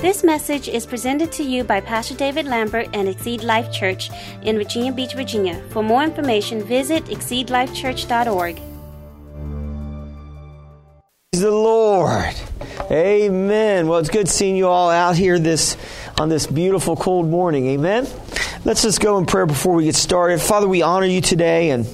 This message is presented to you by Pastor David Lambert and Exceed Life Church in Virginia Beach, Virginia. For more information, visit exceedlifechurch.org. Praise the Lord. Amen. Well, it's good seeing you all out here this on this beautiful cold morning. Amen. Let's just go in prayer before we get started. Father, we honor you today and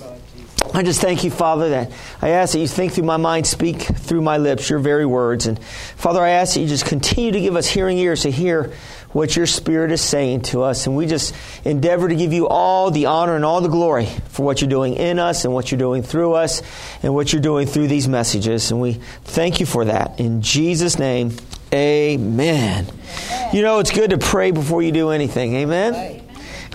I just thank you, Father, that I ask that you think through my mind, speak through my lips your very words. And Father, I ask that you just continue to give us hearing ears to hear what your Spirit is saying to us. And we just endeavor to give you all the honor and all the glory for what you're doing in us and what you're doing through us and what you're doing through these messages. And we thank you for that. In Jesus' name, amen. You know, it's good to pray before you do anything. Amen.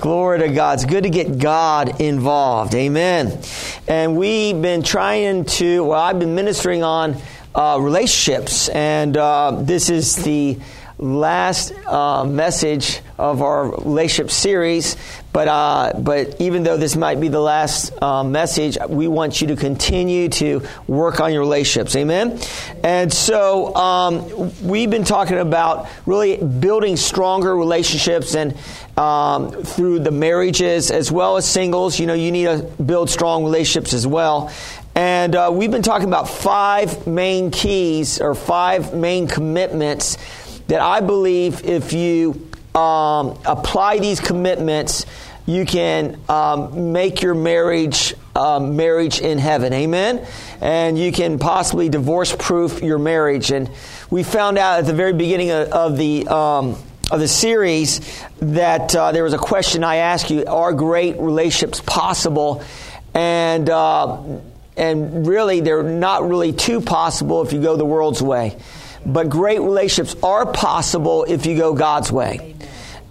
Glory to God. It's good to get God involved. Amen. And we've been trying to, well, I've been ministering on uh, relationships, and uh, this is the last uh, message of our relationship series. But uh, but even though this might be the last uh, message, we want you to continue to work on your relationships. Amen. And so um, we've been talking about really building stronger relationships and um, through the marriages as well as singles. You know, you need to build strong relationships as well. And uh, we've been talking about five main keys or five main commitments that I believe if you um, apply these commitments, you can um, make your marriage um, marriage in heaven. Amen. And you can possibly divorce proof your marriage. And we found out at the very beginning of, of the um, of the series that uh, there was a question I asked you: Are great relationships possible? And uh, and really, they're not really too possible if you go the world's way. But great relationships are possible if you go God's way.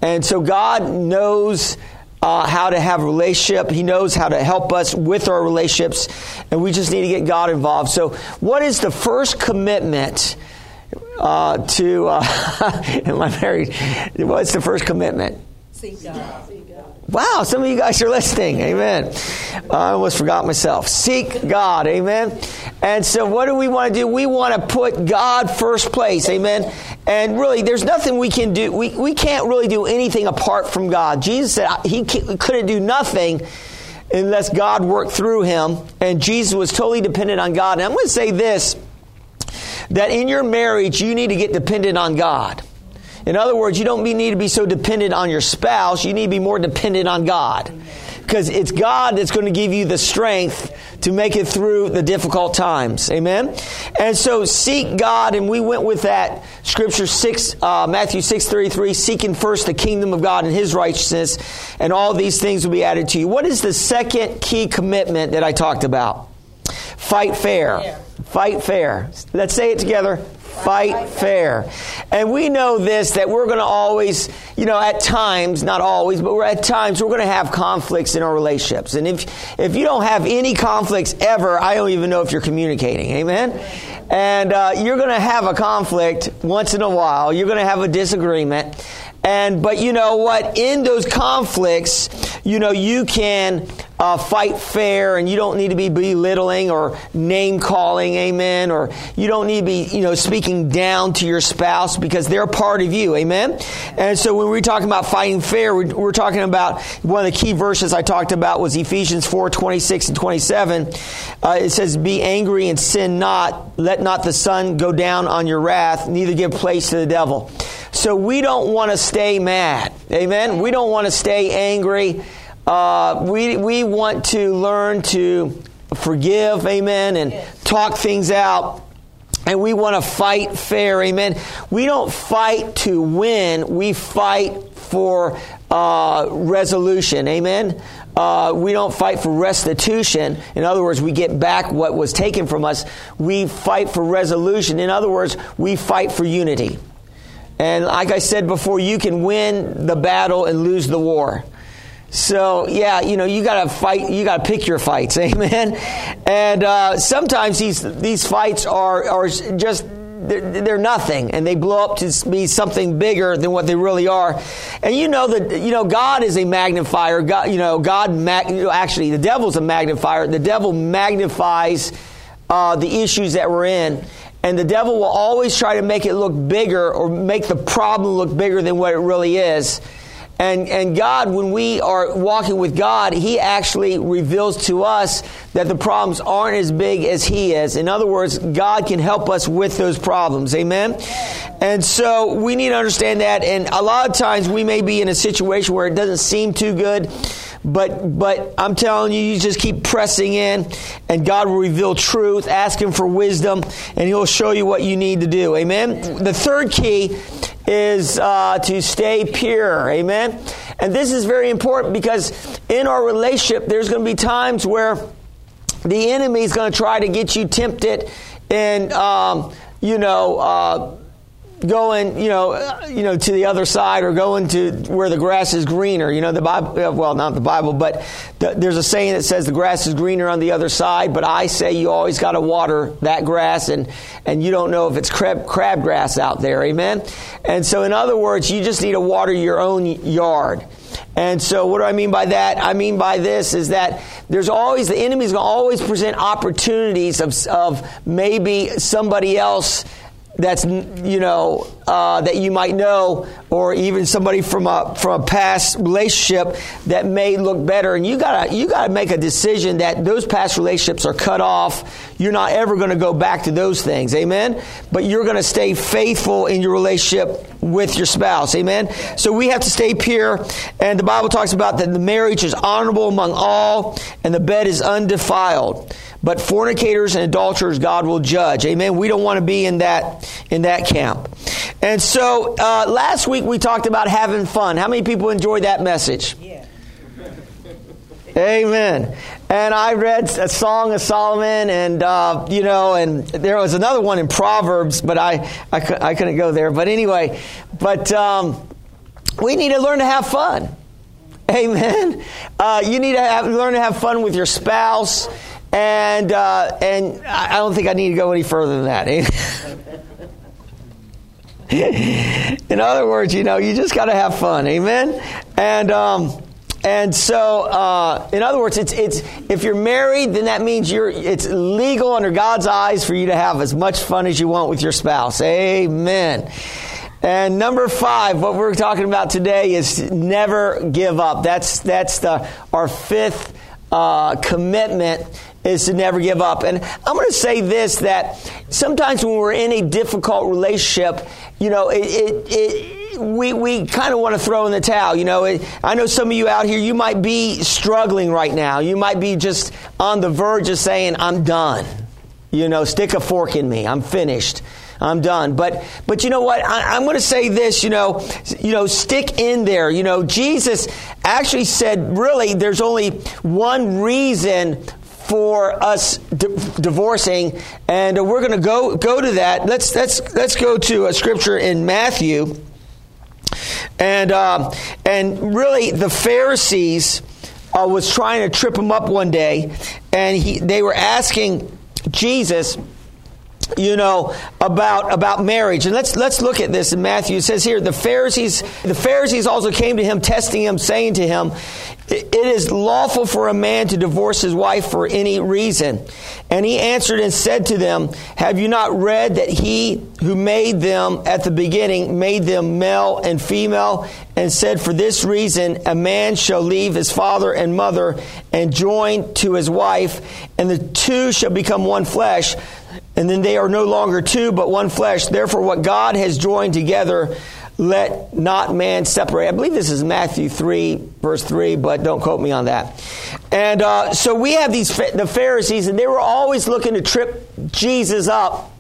And so God knows uh, how to have a relationship. He knows how to help us with our relationships, and we just need to get God involved. So, what is the first commitment uh, to? Uh, am I married? What's the first commitment? Seek God. Wow, some of you guys are listening. Amen. I almost forgot myself. Seek God. Amen. And so, what do we want to do? We want to put God first place. Amen. And really, there's nothing we can do. We, we can't really do anything apart from God. Jesus said he couldn't do nothing unless God worked through him. And Jesus was totally dependent on God. And I'm going to say this that in your marriage, you need to get dependent on God. In other words, you don't need to be so dependent on your spouse, you need to be more dependent on God. Because it's God that's going to give you the strength to make it through the difficult times. Amen? And so seek God, and we went with that scripture 6, uh, Matthew 6 33, seeking first the kingdom of God and his righteousness, and all these things will be added to you. What is the second key commitment that I talked about? Fight fair. Fight fair. Let's say it together fight fair. And we know this that we're going to always, you know, at times, not always, but we're at times we're going to have conflicts in our relationships. And if if you don't have any conflicts ever, I don't even know if you're communicating. Amen. And uh, you're going to have a conflict once in a while. You're going to have a disagreement. And but you know what? In those conflicts, you know you can uh, fight fair, and you don't need to be belittling or name calling, amen. Or you don't need to be you know speaking down to your spouse because they're part of you, amen. And so when we're talking about fighting fair, we're, talking about one of the key verses I talked about was Ephesians four twenty six and twenty seven. Uh, it says, "Be angry and sin not; let not the sun go down on your wrath, neither give place to the devil." So we don't want to stay mad. Amen? We don't want to stay angry. Uh, we, we want to learn to forgive. Amen? And talk things out. And we want to fight fair. Amen? We don't fight to win. We fight for uh, resolution. Amen? Uh, we don't fight for restitution. In other words, we get back what was taken from us. We fight for resolution. In other words, we fight for unity. And like I said before, you can win the battle and lose the war. So yeah, you know you got to fight. You got to pick your fights, amen. And uh, sometimes these these fights are are just they're, they're, nothing, and they blow up to be something bigger than what they really are. And you know that you know God is a magnifier. God, you know God. Mag, actually, the devil's a magnifier. The devil magnifies uh, the issues that we're in. and the devil will always try to make it look bigger or make the problem look bigger than what it really is. And, and God, when we are walking with God, He actually reveals to us that the problems aren't as big as He is. In other words, God can help us with those problems. Amen? And so we need to understand that. And a lot of times we may be in a situation where it doesn't seem too good. But but I'm telling you, you just keep pressing in, and God will reveal truth. Ask Him for wisdom, and He'll show you what you need to do. Amen. The third key is uh, to stay pure. Amen. And this is very important because in our relationship, there's going to be times where the enemy is going to try to get you tempted and, um, you know, uh, going, you know, uh, you know, to the other side or going to where the grass is greener. You know, the Bible, well, not the Bible, but the, there's a saying that says the grass is greener on the other side, but I say you always got to water that grass and, and you don't know if it's crab, crabgrass out there. Amen. And so in other words, you just need to water your own yard. And so, what do I mean by that? I mean by this is that there's always, the enemy's going to always present opportunities of, of maybe somebody else that's you know uh, that you might know, or even somebody from a from a past relationship that may look better, and you gotta you gotta make a decision that those past relationships are cut off. You're not ever to go back to those things, amen. But you're to stay faithful in your relationship with your spouse, amen. So we have to stay pure, and the Bible talks about that the marriage is honorable among all, and the bed is undefiled. But fornicators and adulterers, God will judge. Amen. We don't want to be in that in that camp. And so uh, last week we talked about having fun. How many people enjoyed that message? Yeah. Amen. And I read a Song of Solomon, and uh, you know, and there was another one in Proverbs, but I I, I couldn't go there. But anyway, but um, we need to learn to have fun. Amen. Uh, you need to have, learn to have fun with your spouse. And, uh, and I don't think I need to go any further than that. In other words, you know, you just got to have fun. Amen? And, um, and so, uh, in other words, it's, it's, if you're married, then that means you're, it's legal under God's eyes for you to have as much fun as you want with your spouse. Amen. And number five, what we're talking about today is never give up. That's, that's the, our fifth uh, commitment is to never give up. And I'm going to say this that sometimes when we're in a difficult relationship, you know, it, it, it we, we kind of want to throw in the towel. You know, it, I know some of you out here, you might be struggling right now. You might be just on the verge of saying, I'm done. You know, stick a fork in me. I'm finished. I'm done. But but you know what? I, am going to say this. You know, you know, stick in there. You know, Jesus actually said, really, there's only one reason for us di- divorcing, and uh, we're going to go go to that. Let's let's let's go to a scripture in Matthew, and uh, and really the Pharisees uh, was trying to trip him up one day, and he they were asking Jesus you know about about marriage and let's let's look at this in matthew it says here the pharisees the pharisees also came to him testing him saying to him it is lawful for a man to divorce his wife for any reason. And he answered and said to them, Have you not read that he who made them at the beginning made them male and female, and said, For this reason a man shall leave his father and mother and join to his wife, and the two shall become one flesh. And then they are no longer two, but one flesh. Therefore, what God has joined together, let not man separate. I believe this is Matthew 3, verse 3, but don't quote me on that. And uh, so we have these, the Pharisees, and they were always looking to trip Jesus up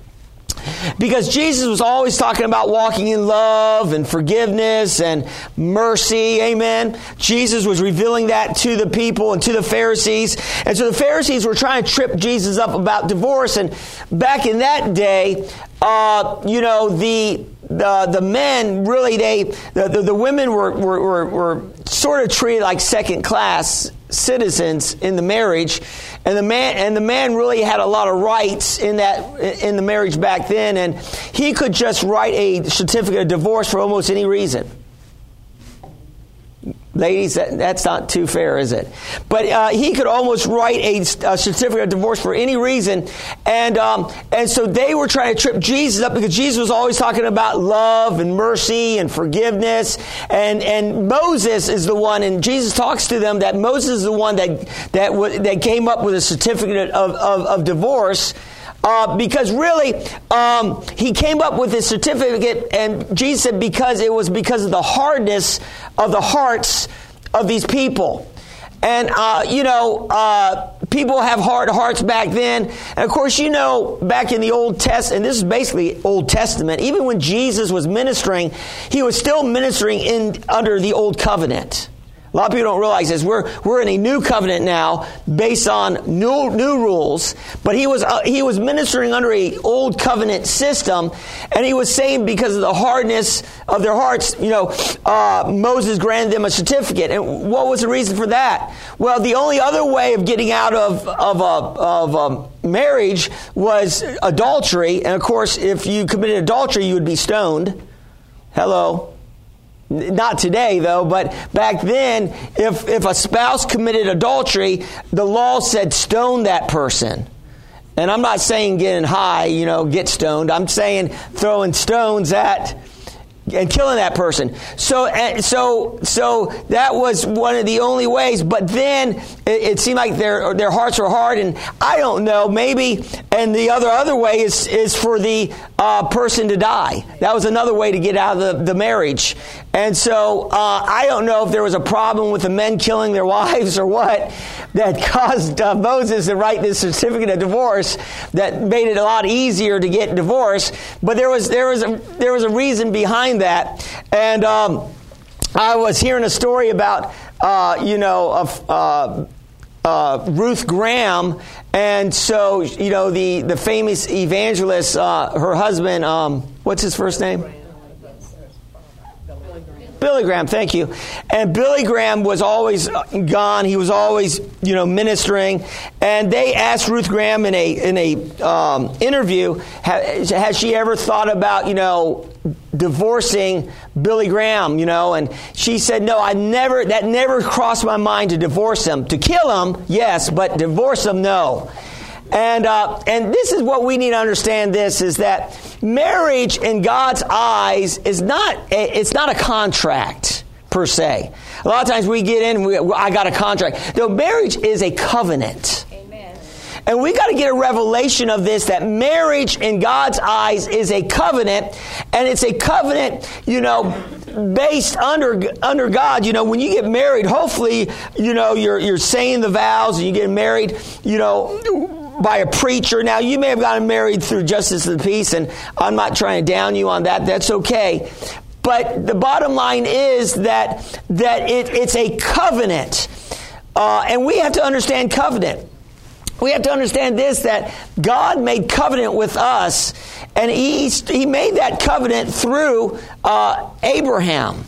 because Jesus was always talking about walking in love and forgiveness and mercy. Amen. Jesus was revealing that to the people and to the Pharisees. And so the Pharisees were trying to trip Jesus up about divorce. And back in that day, uh, you know, the the the men really they the, the, the women were, were, were, were sort of treated like second class citizens in the marriage and the man and the man really had a lot of rights in that in the marriage back then and he could just write a certificate of divorce for almost any reason Ladies, that, that's not too fair, is it? But uh, he could almost write a, a, certificate of divorce for any reason, and um, and so they were trying to trip Jesus up because Jesus was always talking about love and mercy and forgiveness, and and Moses is the one, and Jesus talks to them that Moses is the one that that w- that came up with a certificate of, of, of divorce. Uh, because really, um, he came up with his certificate, and Jesus said because it was because of the hardness of the hearts of these people. And, uh, you know, uh, people have hard hearts back then. And of course, you know, back in the Old Test, and this is basically Old Testament, even when Jesus was ministering, he was still ministering in under the Old Covenant. A lot of people don't realize this. We're, we're in a new covenant now based on new, new rules. But he was, uh, he was ministering under a old covenant system. And he was saying because of the hardness of their hearts, you know, uh, Moses granted them a certificate. And what was the reason for that? Well, the only other way of getting out of, of, a, of a marriage was adultery. And of course, if you committed adultery, you would be stoned. Hello. Not today, though, but back then, if, if a spouse committed adultery, the law said stone that person. And I'm not saying getting high, you know, get stoned. I'm saying throwing stones at and killing that person. So, so, so that was one of the only ways. But then it, it, seemed like their their hearts were hard, and I don't know, maybe. And the other other way is is for the uh, person to die. That was another way to get out of the, the marriage. And so uh, I don't know if there was a problem with the men killing their wives or what that caused uh, Moses to write this certificate of divorce that made it a lot easier to get divorced. But there was there was a, there was a reason behind that, and um, I was hearing a story about uh, you know of. Uh, uh, Ruth Graham, and so you know the the famous evangelist, uh, her husband, um, what's his first name? Billy Graham, thank you. And Billy Graham was always gone. He was always, you know, ministering. And they asked Ruth Graham in a in a um, interview, has, has she ever thought about, you know, divorcing Billy Graham, you know? And she said, no, I never. That never crossed my mind to divorce him. To kill him, yes, but divorce him, no. And, uh, and this is what we need to understand this is that marriage in God's eyes is not, it's not a contract per se. A lot of times we get in, we, I got a contract. No, marriage is a covenant. And we got to get a revelation of this that marriage in God's eyes is a covenant, and it's a covenant, you know, based under under God. You know, when you get married, hopefully, you know, you're you're saying the vows and you get married, you know, by a preacher. Now, you may have gotten married through justice of the peace, and I'm not trying to down you on that. That's okay. But the bottom line is that, that it, it's a covenant. Uh, and we have to understand covenant. We have to understand this that God made covenant with us, and He, he made that covenant through uh, Abraham.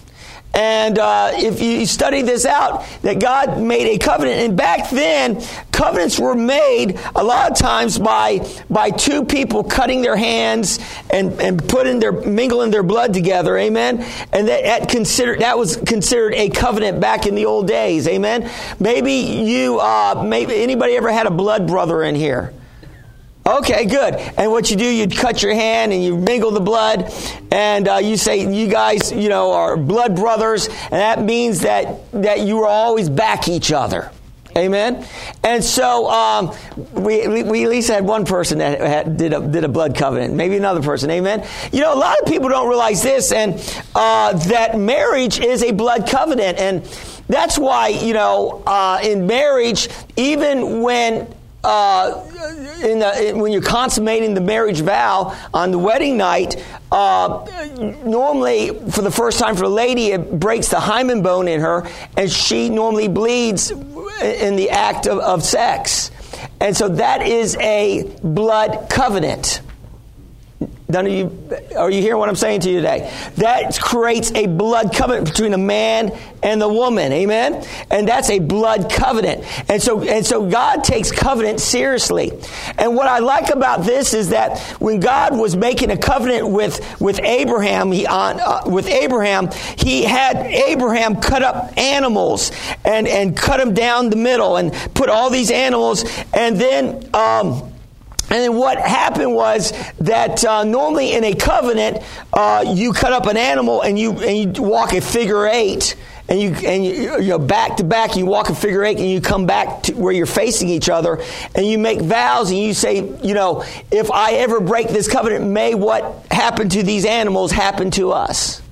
And uh, if you study this out, that God made a covenant, and back then, covenants were made a lot of times by by two people cutting their hands and and putting their mingling their blood together. Amen. And that, that considered that was considered a covenant back in the old days. Amen. Maybe you, uh, maybe anybody ever had a blood brother in here? Okay, good. And what you do, you cut your hand and you mingle the blood, and uh, you say you guys, you know, are blood brothers, and that means that that you will always back each other. Amen. And so um, we, we at least had one person that had, did a did a blood covenant. Maybe another person. Amen. You know, a lot of people don't realize this, and uh, that marriage is a blood covenant, and that's why you know uh, in marriage, even when uh, in the, in, when you're consummating the marriage vow on the wedding night, uh, normally for the first time for a lady, it breaks the hymen bone in her, and she normally bleeds in the act of, of sex. And so that is a blood covenant. You, are you hearing what I'm saying to you today? That creates a blood covenant between a man and the woman. Amen? And that's a blood covenant. And so, and so God takes covenant seriously. And what I like about this is that when God was making a covenant with, with Abraham, he, uh, with Abraham, he had Abraham cut up animals and, and cut them down the middle and put all these animals and then, um, and then what happened was that uh, normally in a covenant, uh, you cut up an animal and you and you walk a figure eight, and you and you, you know back to back, you walk a figure eight, and you come back to where you're facing each other, and you make vows, and you say, you know, if I ever break this covenant, may what happened to these animals happen to us.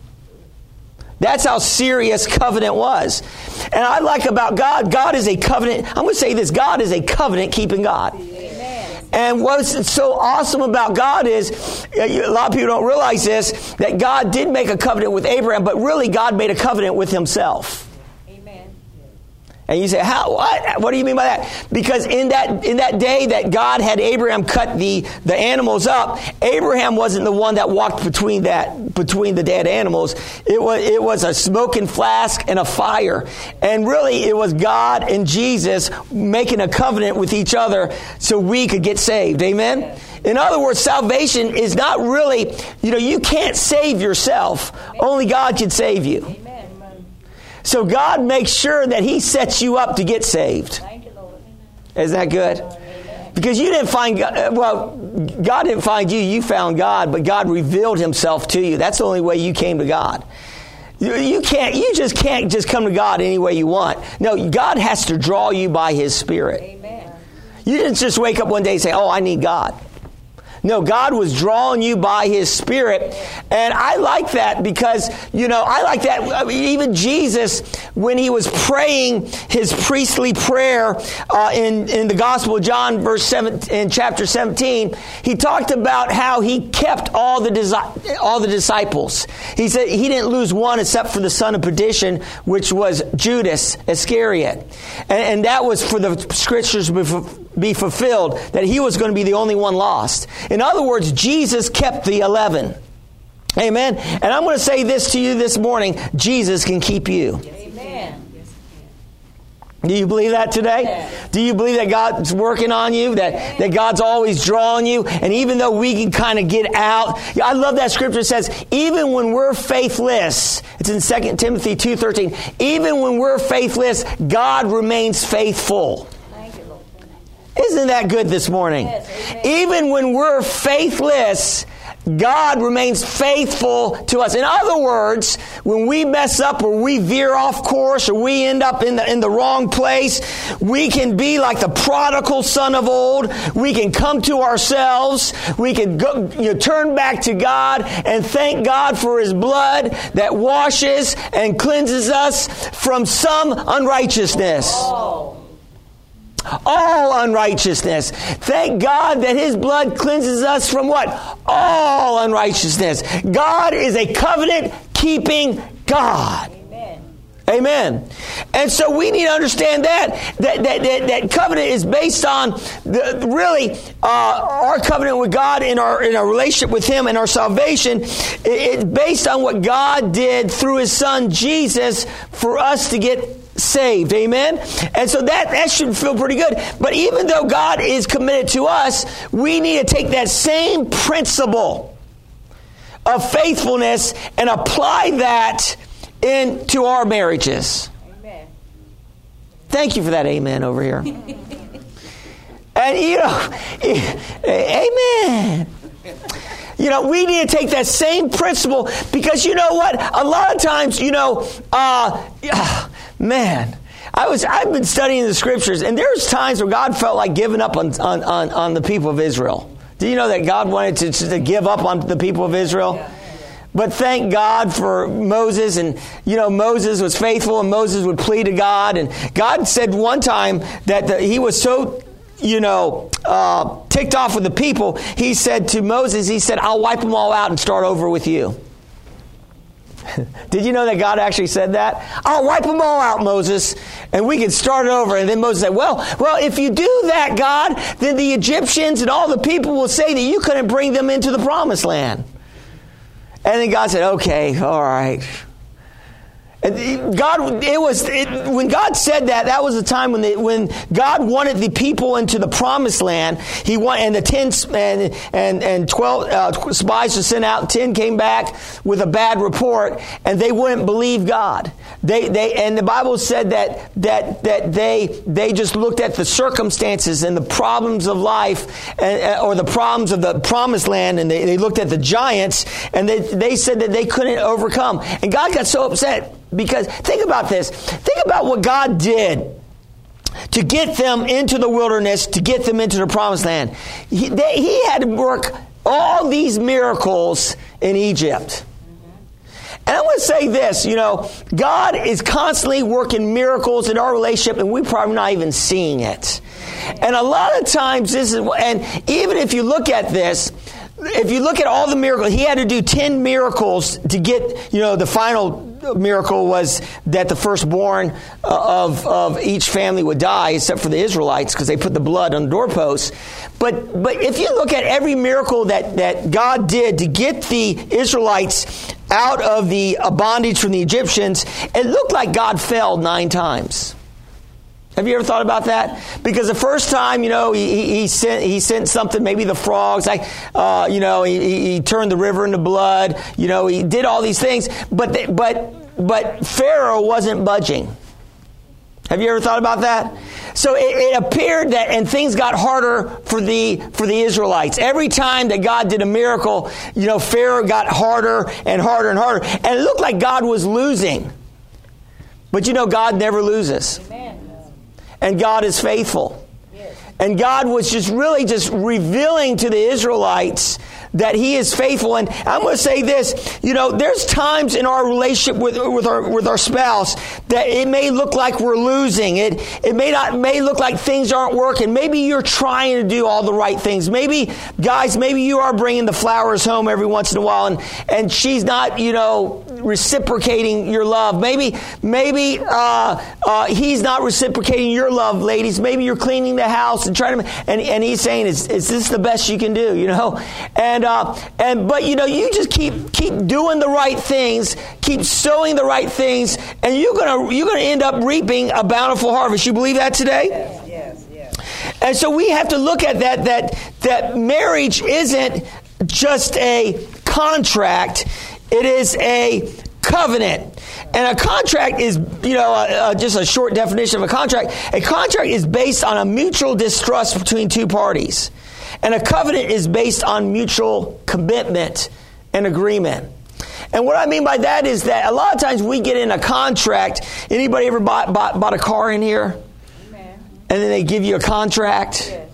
That's how serious covenant was. And I like about God, God is a covenant. I'm going to say this God is a covenant keeping God. And what's so awesome about God is, uh, a lot of people don't realize this, that God did make a covenant with Abraham, but really God made a covenant with himself. And you say, how, what? What do you mean by that? Because in that, in that day that God had Abraham cut the, the animals up, Abraham wasn't the one that walked between that, between the dead animals. It was, it was a smoking flask and a fire. And really, it was God and Jesus making a covenant with each other so we could get saved. Amen? In other words, salvation is not really, you know, you can't save yourself. Only God can save you. Amen. So God makes sure that He sets you up to get saved. Isn't that good? Because you didn't find God, uh, well, God didn't find you, you found God, but God revealed Himself to you. That's the only way you came to God. You can't, you just can't just come to God any way you want. No, God has to draw you by His Spirit. Amen. You didn't just wake up one day and say, Oh, I need God. No, God was drawing you by His Spirit. And I like that because, you know, I like that. I mean, even Jesus, when he was praying his priestly prayer uh, in, in the Gospel of John, verse 7, in chapter 17, he talked about how he kept all the, all the disciples. He said he didn't lose one except for the son of perdition, which was Judas Iscariot. And, and that was for the scriptures be fulfilled, that he was going to be the only one lost. In other words, Jesus kept the 11. Amen. And I'm going to say this to you this morning Jesus can keep you. Amen. Do you believe that today? Do you believe that God's working on you? That, that God's always drawing you? And even though we can kind of get out, I love that scripture says, even when we're faithless, it's in 2 Timothy 2.13, even when we're faithless, God remains faithful. Isn't that good this morning? Yes, Even when we're faithless, God remains faithful to us. In other words, when we mess up or we veer off course or we end up in the, in the wrong place, we can be like the prodigal son of old. We can come to ourselves. We can go, you know, turn back to God and thank God for His blood that washes and cleanses us from some unrighteousness. Oh all unrighteousness. Thank God that His blood cleanses us from what? All unrighteousness. God is a covenant keeping God. Amen. And so we need to understand that that that, that, that covenant is based on the, really uh, our covenant with God in our in our relationship with Him and our salvation. It's based on what God did through His Son Jesus for us to get saved. Amen? And so that, that should feel pretty good. But even though God is committed to us, we need to take that same principle of faithfulness and apply that into our marriages. Amen. Thank you for that amen over here. and you know, amen. You know, we need to take that same principle because you know what? A lot of times, you know, uh, Man, I was I've been studying the scriptures, and there's times where God felt like giving up on on, on, on the people of Israel. Do you know that God wanted to, to give up on the people of Israel? But thank God for Moses, and you know Moses was faithful, and Moses would plead to God, and God said one time that the, he was so you know, uh, ticked off with the people, he said to Moses, he said, I'll wipe them all out and start over with you. Did you know that God actually said that? I'll wipe them all out, Moses, and we can start over. And then Moses said, Well, well, if you do that, God, then the Egyptians and all the people will say that you couldn't bring them into the promised land. And then God said, Okay, all right. God, it was it, when God said that. That was the time when the, when God wanted the people into the promised land. He want and the ten and and and twelve uh, spies were sent out. Ten came back with a bad report, and they wouldn't believe God. They they and the Bible said that that that they they just looked at the circumstances and the problems of life, and, or the problems of the promised land, and they, they looked at the giants, and they they said that they couldn't overcome. And God got so upset because think about this. Think about what God did to get them into the wilderness, to get them into the promised land. He, they, he had to work all these miracles in Egypt. And I want to say this, you know, God is constantly working miracles in our relationship, and we're probably not even seeing it. And a lot of times, this is, and even if you look at this, if you look at all the miracles, he had to do 10 miracles to get, you know, the final miracle was that the firstborn uh, of, of each family would die, except for the Israelites, because they put the blood on the doorposts. But, but if you look at every miracle that, that God did to get the Israelites out of the bondage from the Egyptians, it looked like God failed nine times. Have you ever thought about that? Because the first time, you know, he, he, sent he sent something, maybe the frogs, uh, you know, he, he, turned the river into blood. You know, he did all these things, but but but Pharaoh wasn't budging. Have you ever thought about that? So it, it, appeared that, and things got harder for the for the Israelites. Every time that God did a miracle, you know, Pharaoh got harder and harder and harder, and it looked like God was losing. But you know, God never loses. Amen and God is faithful. And God was just really just revealing to the Israelites that He is faithful. And I'm going to say this, you know, there's times in our relationship with, with our, with our spouse that it may look like we're losing. It, it may not, may look like things aren't working. Maybe you're trying to do all the right things. Maybe, guys, maybe you are bringing the flowers home every once in a while and, and she's not, you know, reciprocating your love. Maybe, maybe, uh, uh, he's not reciprocating your love, ladies. Maybe you're cleaning the house and trying to, and, and he's saying, is, is this the best you can do, you know? And, and uh, and but you know you just keep keep doing the right things, keep sowing the right things, and you're gonna you're gonna end up reaping a bountiful harvest. You believe that today? Yes, yes, yes. And so we have to look at that that that marriage isn't just a contract; it is a covenant. And a contract is, you know, uh, uh, just a short definition of a contract. A contract is based on a mutual distrust between two parties. And a covenant is based on mutual commitment and agreement. And what I mean by that is that a lot of times we get in a contract. Anybody ever bought, bought, bought a car in here? Amen. And then they give you a contract. Yes.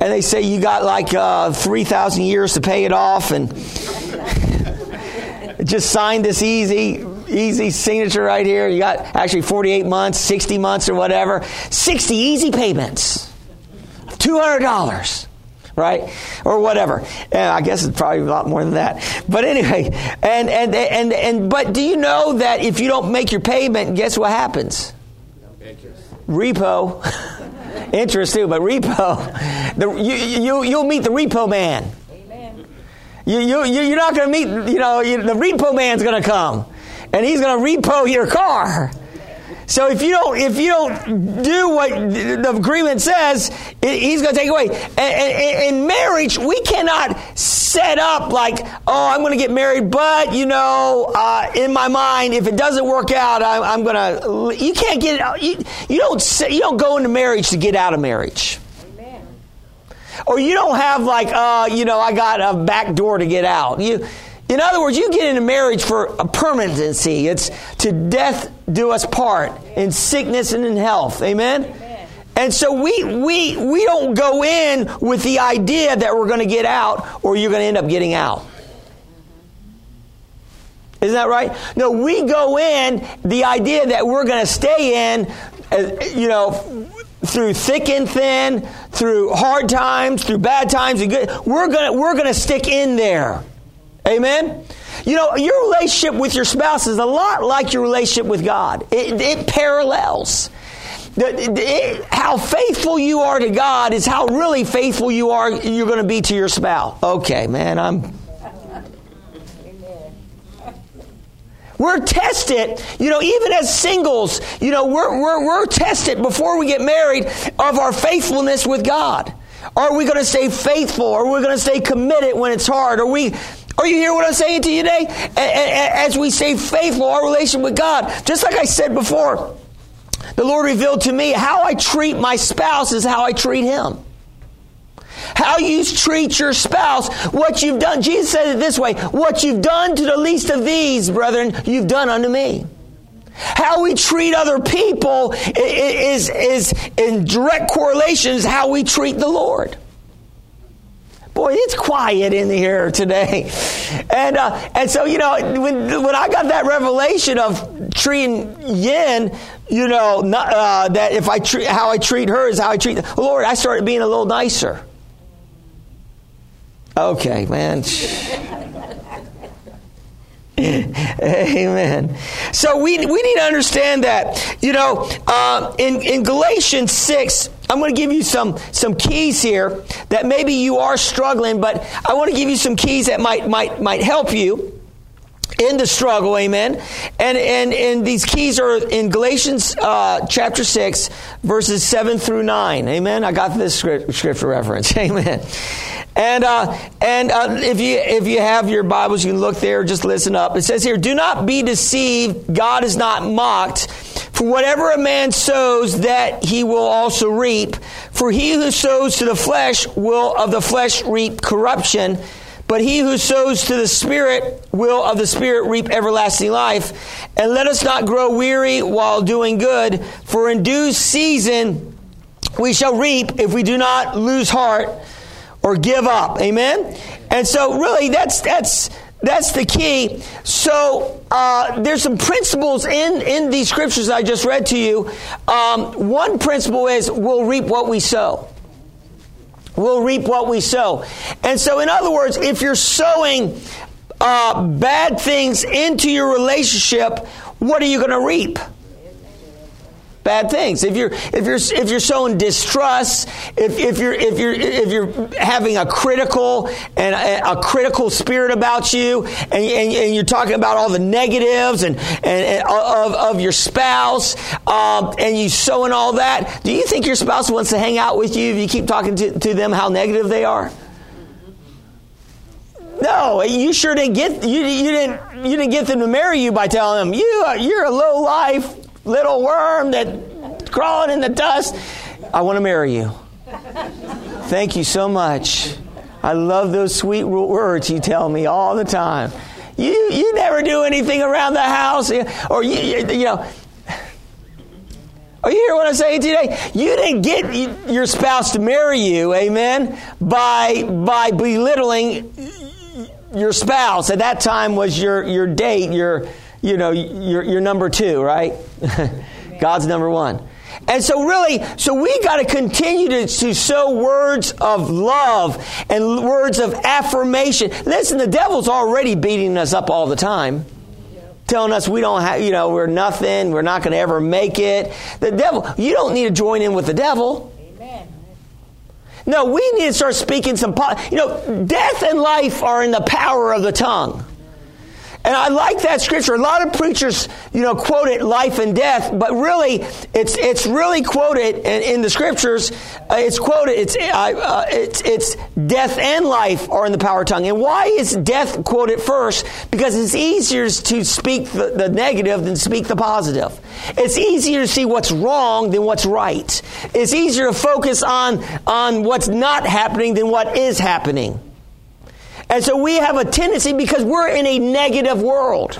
And they say you got like uh, 3,000 years to pay it off. And just sign this easy, easy signature right here. You got actually 48 months, 60 months, or whatever. 60 easy payments. $200 right? Or whatever. And I guess it's probably a lot more than that. But anyway, and, and, and, and, but do you know that if you don't make your payment, guess what happens? Interest. Repo. Interest too, but repo. The, you, you, you'll meet the repo man. You, you, you're not going to meet, you know, you, the repo man's going to come. And he's going to repo your car. So if you don't if you don't do what the agreement says, he's going to take away. In marriage, we cannot set up like, oh, I'm going to get married, but you know, uh, in my mind, if it doesn't work out, I, am going to. You can't get. You, you don't. You don't go into marriage to get out of marriage. Or you don't have like, uh, you know, I got a back door to get out. You in other words, you get into marriage for a permanency. It's to death do us part, in sickness and in health. Amen? Amen. And so we, we, we don't go in with the idea that we're going to get out or you're going to end up getting out. Isn't that right? No, we go in the idea that we're going to stay in, uh, you know, through thick and thin, through hard times, through bad times and good. We're to, we're to stick in there. Amen? You know, your relationship with your spouse is a lot like your relationship with God, it, it parallels. The, the, how faithful you are to God is how really faithful you are you're going to be to your spouse. Okay, man, I'm We're tested, you know, even as singles, you know, we're, we're, we're tested before we get married of our faithfulness with God. Are we going to stay faithful? Are we going to stay committed when it's hard? Are we, are you hearing what I'm saying to you today? As we stay faithful, our relation with God, just like I said before, the Lord revealed to me how I treat my spouse is how I treat him. How you treat your spouse, what you've done. Jesus said it this way What you've done to the least of these, brethren, you've done unto me. How we treat other people is, is in direct correlation to how we treat the Lord. Boy, it's quiet in here today. And, uh, and so, you know, when, when I got that revelation of treating Yin, you know, not, uh, that if I treat, how I treat her is how I treat the Lord, I started being a little nicer. Okay, man. Amen. So we, we need to understand that. You know, uh, in, in Galatians 6, I'm going to give you some, some keys here that maybe you are struggling, but I want to give you some keys that might, might, might help you in the struggle, amen. And and and these keys are in Galatians uh, chapter six, verses seven through nine, amen. I got this scripture reference, amen. And uh, and uh, if you if you have your Bibles, you can look there. Just listen up. It says here, "Do not be deceived. God is not mocked. For whatever a man sows, that he will also reap. For he who sows to the flesh will of the flesh reap corruption." But he who sows to the Spirit will of the Spirit reap everlasting life. And let us not grow weary while doing good, for in due season we shall reap if we do not lose heart or give up. Amen? And so, really, that's, that's, that's the key. So uh, there's some principles in, in these scriptures I just read to you. Um, one principle is we'll reap what we sow. We'll reap what we sow. And so, in other words, if you're sowing uh, bad things into your relationship, what are you going to reap? Bad things. If you're if you're if you're showing distrust, if, if you're if you're if you're having a critical and a, a critical spirit about you, and, and, and, you're talking about all the negatives and, and, and of, of your spouse, um, and you showing all that, do you think your spouse wants to hang out with you if you keep talking to, to them how negative they are? No, you sure didn't get you, you didn't you didn't get them to marry you by telling them you you're a low life little worm that crawling in the dust. I want to marry you. Thank you so much. I love those sweet words you tell me all the time. You you never do anything around the house, or you you know. Are you hear what I'm saying today? You didn't get your spouse to marry you, amen, by by belittling your spouse. At that time was your your date, your you know, you're, you're number two, right? God's number one. And so, really, so we got to continue to, to sow words of love and words of affirmation. Listen, the devil's already beating us up all the time, telling us we don't have, you know, we're nothing, we're not going to ever make it. The devil, you don't need to join in with the devil. No, we need to start speaking some, you know, death and life are in the power of the tongue. And I like that scripture. A lot of preachers, you know, quote it life and death, but really, it's it's really quoted in, in the scriptures. Uh, it's quoted. It's uh, uh, it's it's death and life are in the power tongue. And why is death quoted first? Because it's easier to speak the, the negative than speak the positive. It's easier to see what's wrong than what's right. It's easier to focus on on what's not happening than what is happening. And so we have a tendency because we're in a negative world.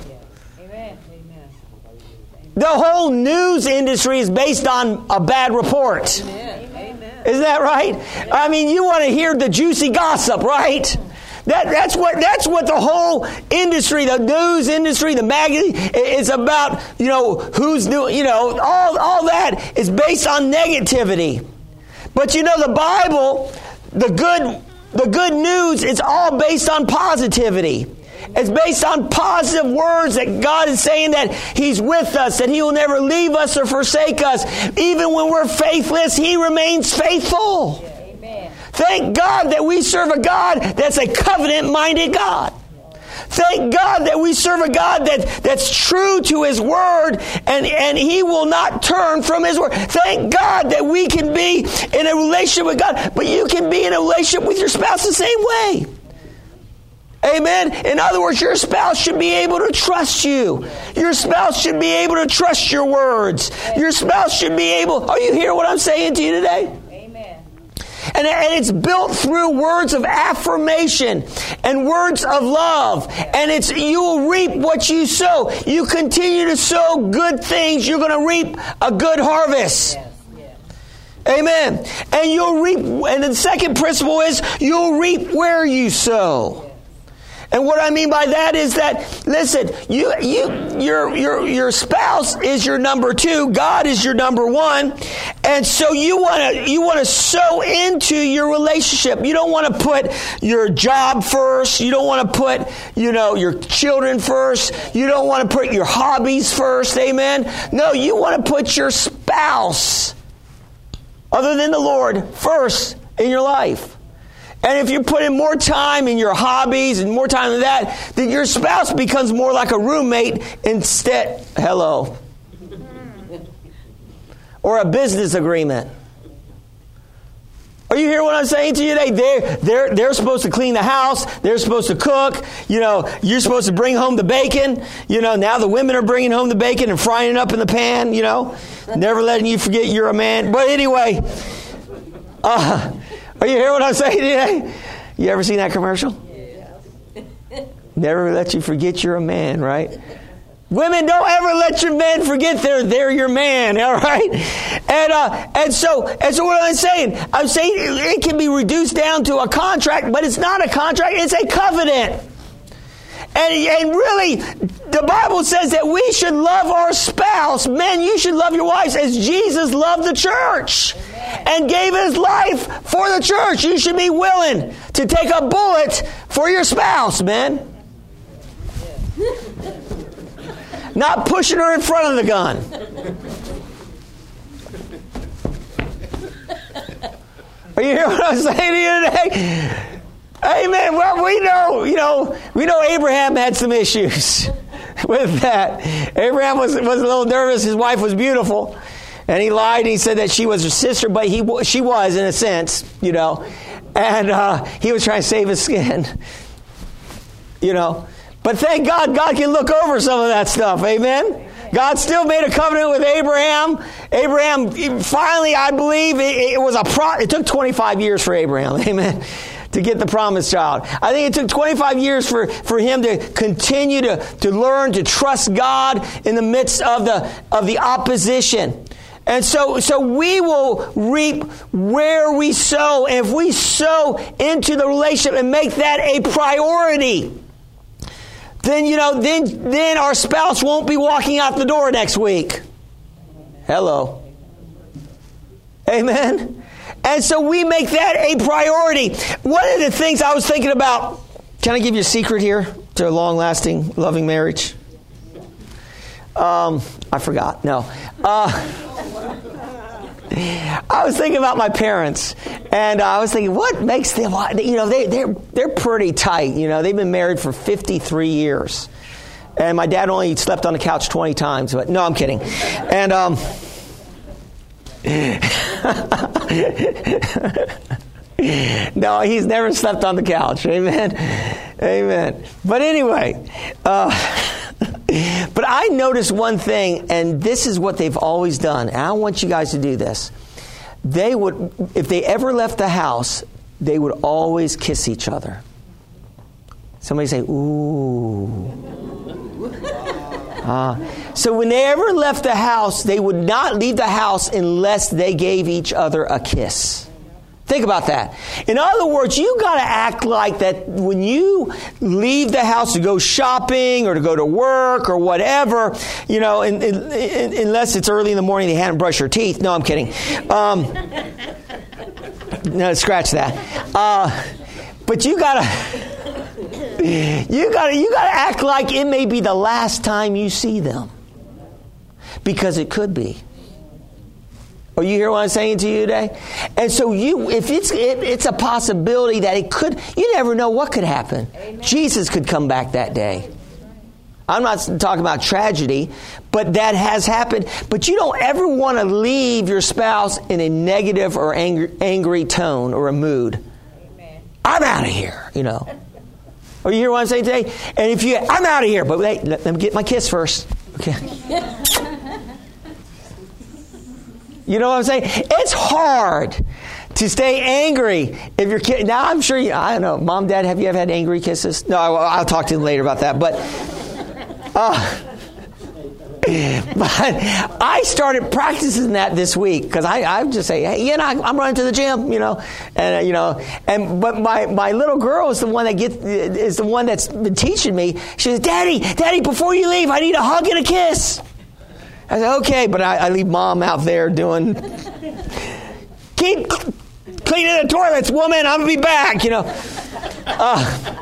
The whole news industry is based on a bad report. Isn't that right? I mean, you want to hear the juicy gossip, right? That, that's what that's what the whole industry, the news industry, the magazine is about. You know who's doing. You know all all that is based on negativity. But you know the Bible, the good the good news is all based on positivity. It's based on positive words that God is saying that He's with us, that He will never leave us or forsake us. Even when we're faithless, He remains faithful. Amen. Thank God that we serve a God that's a covenant minded God. Thank God that we serve a God that, that's true to His Word and, and He will not turn from His Word. Thank God that we can be in a relationship with God, but you can be in a relationship with your spouse the same way. Amen. In other words, your spouse should be able to trust you. Your spouse should be able to trust your words. Your spouse should be able. Are you hearing what I'm saying to you today? And, and it's built through words of affirmation and words of love. And it's you will reap what you sow. You continue to sow good things, you're going to reap a good harvest. Yes. Amen. And you'll reap, and the second principle is you'll reap where you sow. And what I mean by that is that, listen, you, you, your, your, your spouse is your number two. God is your number one. And so you want to, you want to sow into your relationship. You don't want to put your job first. You don't want to put, you know, your children first. You don't want to put your hobbies first. Amen. No, you want to put your spouse, other than the Lord, first in your life. And if you put in more time in your hobbies and more time in that, then your spouse becomes more like a roommate instead. Hello. Or a business agreement. Are you hearing what I'm saying to you today? They're, they're, they're supposed to clean the house. They're supposed to cook. You know, you're supposed to bring home the bacon. You know, now the women are bringing home the bacon and frying it up in the pan, you know. Never letting you forget you're a man. But anyway, uh, are you hearing what I'm saying today? You ever seen that commercial? Never let you forget you're a man, right? Women, don't ever let your men forget they're, they're your man, all right? And, uh, and so, and so what am I saying? I'm saying it can be reduced down to a contract, but it's not a contract, it's a covenant. And, and really, the Bible says that we should love our spouse. Men, you should love your wives as Jesus loved the church and gave his life for the church. You should be willing to take a bullet for your spouse, man. Not pushing her in front of the gun. Are you hearing what I'm saying to you today? Amen. Well, we know, you know, we know Abraham had some issues with that. Abraham was, was a little nervous. His wife was beautiful. And he lied and he said that she was her sister, but he, she was in a sense, you know. And uh, he was trying to save his skin, you know. But thank God, God can look over some of that stuff. Amen. God still made a covenant with Abraham. Abraham, finally, I believe it, it was a pro. It took 25 years for Abraham. Amen to get the promised child. I think it took 25 years for, for him to continue to, to learn to trust God in the midst of the, of the opposition. And so, so we will reap where we sow. And if we sow into the relationship and make that a priority, then, you know, then, then our spouse won't be walking out the door next week. Hello. Amen. And so we make that a priority. One of the things I was thinking about, can I give you a secret here to a long lasting, loving marriage? Um, I forgot. No. Uh, I was thinking about my parents, and I was thinking, what makes them? You know, they, they're they're pretty tight. You know, they've been married for fifty three years, and my dad only slept on the couch twenty times. But no, I'm kidding. And um, no, he's never slept on the couch. Amen. Amen. But anyway. Uh, but I noticed one thing, and this is what they've always done. And I want you guys to do this. They would, if they ever left the house, they would always kiss each other. Somebody say, ooh. Uh, so when they ever left the house, they would not leave the house unless they gave each other a kiss. Think about that. In other words, you got to act like that when you leave the house to go shopping or to go to work or whatever, you know, in, in, in, unless it's early in the morning, they hadn't brushed your teeth. No, I'm kidding. Um, no, scratch that. Uh, but you got to. You gotta, you gotta act like it may be the last time you see them. Because it could be. Or you hear what I'm saying to you today? And so you, if it's it, it's a possibility that it could, you never know what could happen. Amen. Jesus could come back that day. I'm not talking about tragedy, but that has happened. But you don't ever want to leave your spouse in a negative or angry, angry tone or a mood. Amen. I'm out of here, you know. Or you hear what I'm saying today? And if you, I'm out of here, but wait, let, let me get my kiss first. Okay. you know what I'm saying? It's hard to stay angry if you're kid. Now I'm sure you. I don't know, mom, dad. Have you ever had angry kisses? No, I'll, I'll talk to you later about that. But uh, but I started practicing that this week because I, I just say, hey, you know, I'm running to the gym, you know, and uh, you know, and but my, my little girl is the one that gets is the one that's been teaching me. She says, "Daddy, Daddy, before you leave, I need a hug and a kiss." I said, "Okay," but I, I leave mom out there doing keep cleaning the toilets, woman. I'm gonna be back, you know. Uh,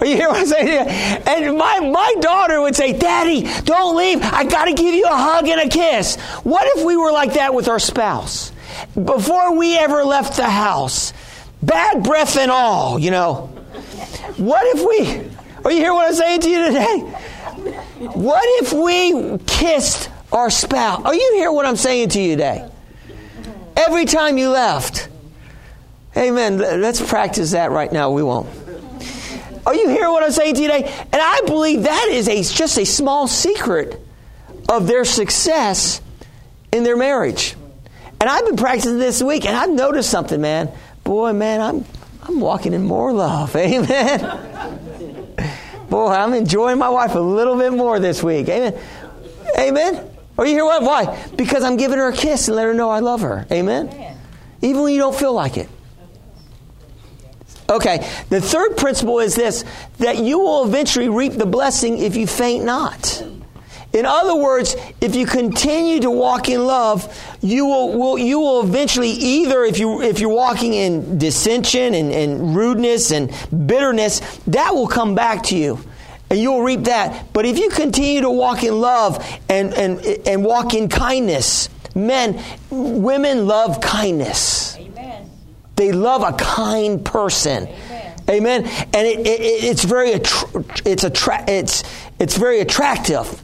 you hear what I'm saying? And my, my daughter would say, Daddy, don't leave. I got to give you a hug and a kiss. What if we were like that with our spouse? Before we ever left the house, bad breath and all, you know. What if we, are you hear what I'm saying to you today? What if we kissed our spouse? Are you hear what I'm saying to you today? Every time you left. Amen. Let's practice that right now. We won't. Are you hearing what I'm saying to you today? And I believe that is a, just a small secret of their success in their marriage. And I've been practicing this week, and I've noticed something, man. Boy, man, I'm I'm walking in more love. Amen. Boy, I'm enjoying my wife a little bit more this week. Amen. Amen. Or you hear what? Why? Because I'm giving her a kiss and let her know I love her. Amen. Even when you don't feel like it. Okay, the third principle is this that you will eventually reap the blessing if you faint not. In other words, if you continue to walk in love, you will, will you will eventually either if you if you're walking in dissension and, and rudeness and bitterness, that will come back to you. And you'll reap that. But if you continue to walk in love and, and, and walk in kindness, men, women love kindness. Amen. They love a kind person. Amen. Amen. And it, it, it's very it's attra- it's it's very attractive.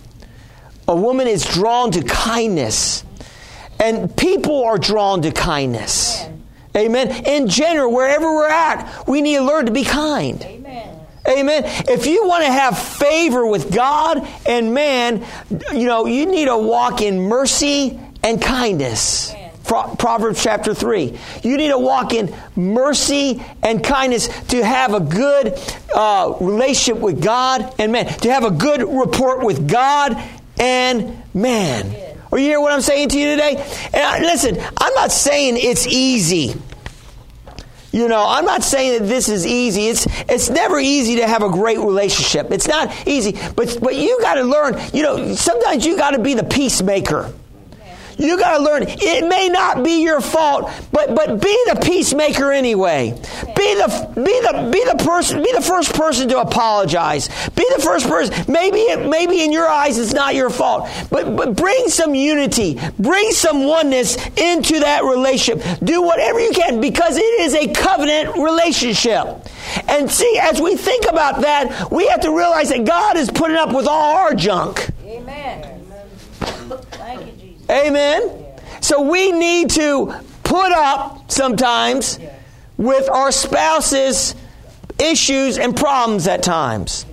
A woman is drawn to kindness, and people are drawn to kindness. Amen. Amen. In general, wherever we're at, we need to learn to be kind. Amen. If you want to have favor with God and man, you know, you need to walk in mercy and kindness. Amen. Proverbs chapter 3. You need to walk in mercy and kindness to have a good uh, relationship with God and man, to have a good report with God and man. Are you hear what I'm saying to you today? And I, listen, I'm not saying it's easy. You know, I'm not saying that this is easy. It's it's never easy to have a great relationship. It's not easy, but but you got to learn. You know, sometimes you got to be the peacemaker. You got to learn. It may not be your fault, but but be the peacemaker anyway. Be the be the be the person. Be the first person to apologize. Be the first person. Maybe it, maybe in your eyes it's not your fault, but but bring some unity. Bring some oneness into that relationship. Do whatever you can because it is a covenant relationship. And see, as we think about that, we have to realize that God is putting up with all our junk. Amen. Thank you, Jesus. Amen. So we need to put up sometimes with our spouse's issues and problems at times.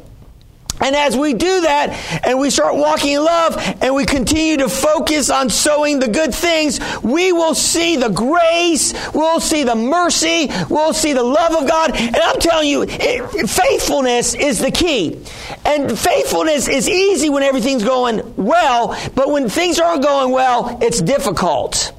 And as we do that and we start walking in love and we continue to focus on sowing the good things, we will see the grace, we'll see the mercy, we'll see the love of God. And I'm telling you, it, faithfulness is the key. And faithfulness is easy when everything's going well, but when things aren't going well, it's difficult.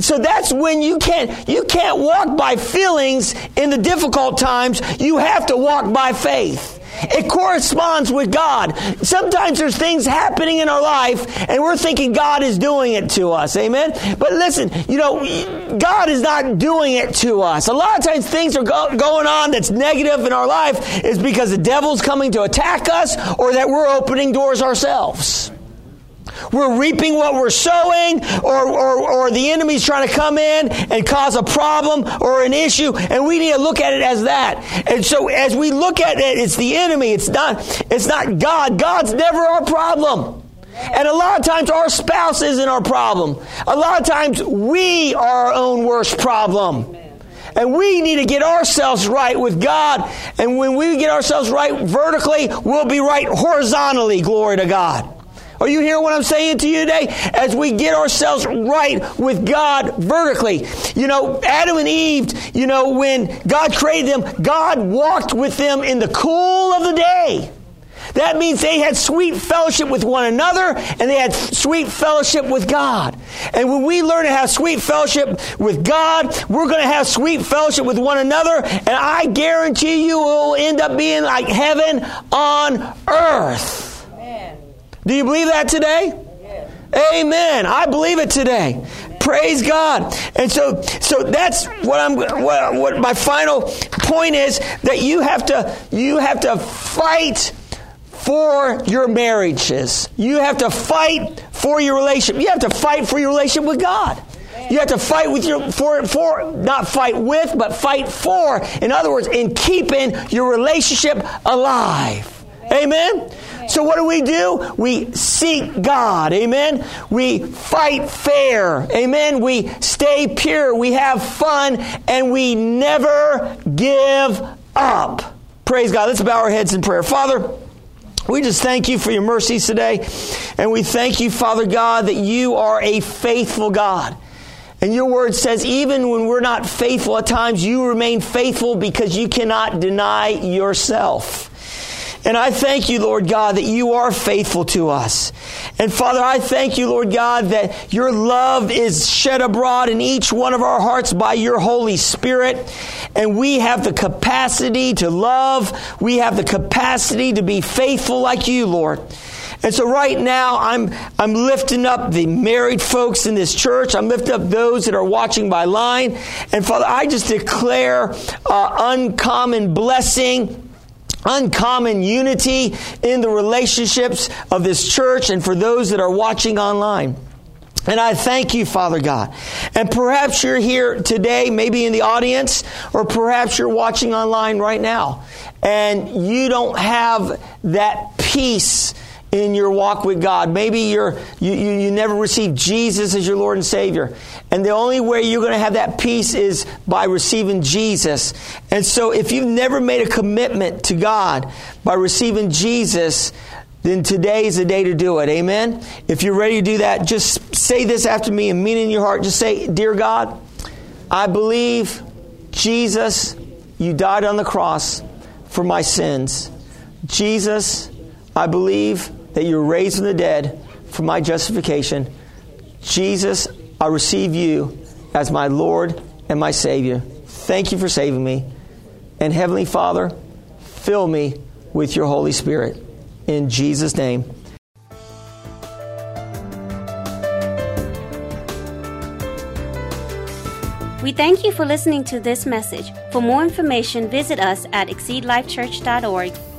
So that's when you can't you can't walk by feelings in the difficult times. You have to walk by faith. It corresponds with God. Sometimes there's things happening in our life and we're thinking God is doing it to us. Amen? But listen, you know, God is not doing it to us. A lot of times things are go- going on that's negative in our life is because the devil's coming to attack us or that we're opening doors ourselves. We're reaping what we're sowing, or, or, or the enemy's trying to come in and cause a problem or an issue, and we need to look at it as that. And so as we look at it, it's the enemy, it's not, it's not God. God's never our problem. And a lot of times our spouse isn't our problem. A lot of times we are our own worst problem. And we need to get ourselves right with God. And when we get ourselves right vertically, we'll be right horizontally. Glory to God. Are you hearing what I'm saying to you today? As we get ourselves right with God vertically. You know, Adam and Eve, you know, when God created them, God walked with them in the cool of the day. That means they had sweet fellowship with one another and they had sweet fellowship with God. And when we learn to have sweet fellowship with God, we're going to have sweet fellowship with one another. And I guarantee you it will end up being like heaven on earth. Do you believe that today? Yes. Amen. I believe it today. Amen. Praise God. And so, so that's what I'm. What, what my final point is that you have to you have to fight for your marriages. You have to fight for your relationship. You have to fight for your relationship with God. You have to fight with your for for not fight with, but fight for. In other words, in keeping your relationship alive. Amen. So what do we do? We seek God. Amen. We fight fair. Amen. We stay pure. We have fun and we never give up. Praise God. Let's bow our heads in prayer. Father, we just thank you for your mercies today. And we thank you, Father God, that you are a faithful God. And your word says, even when we're not faithful at times, you remain faithful because you cannot deny yourself. And I thank you, Lord God, that you are faithful to us. And Father, I thank you, Lord God, that your love is shed abroad in each one of our hearts by your Holy Spirit. And we have the capacity to love. We have the capacity to be faithful like you, Lord. And so right now, I'm, I'm lifting up the married folks in this church. I'm lifting up those that are watching by line. And Father, I just declare uh, uncommon blessing uncommon unity in the relationships of this church and for those that are watching online. And I thank you, Father God. And perhaps you're here today, maybe in the audience, or perhaps you're watching online right now, and you don't have that peace in your walk with God. Maybe you're, you, you, you never received Jesus as your Lord and Savior. And the only way you're going to have that peace is by receiving Jesus. And so if you've never made a commitment to God by receiving Jesus, then today is the day to do it. Amen? If you're ready to do that, just say this after me and mean it in your heart. Just say, Dear God, I believe Jesus, you died on the cross for my sins. Jesus, I believe that you're raised from the dead for my justification. Jesus, I receive you as my Lord and my Savior. Thank you for saving me. And Heavenly Father, fill me with your Holy Spirit. In Jesus' name. We thank you for listening to this message. For more information, visit us at exceedlifechurch.org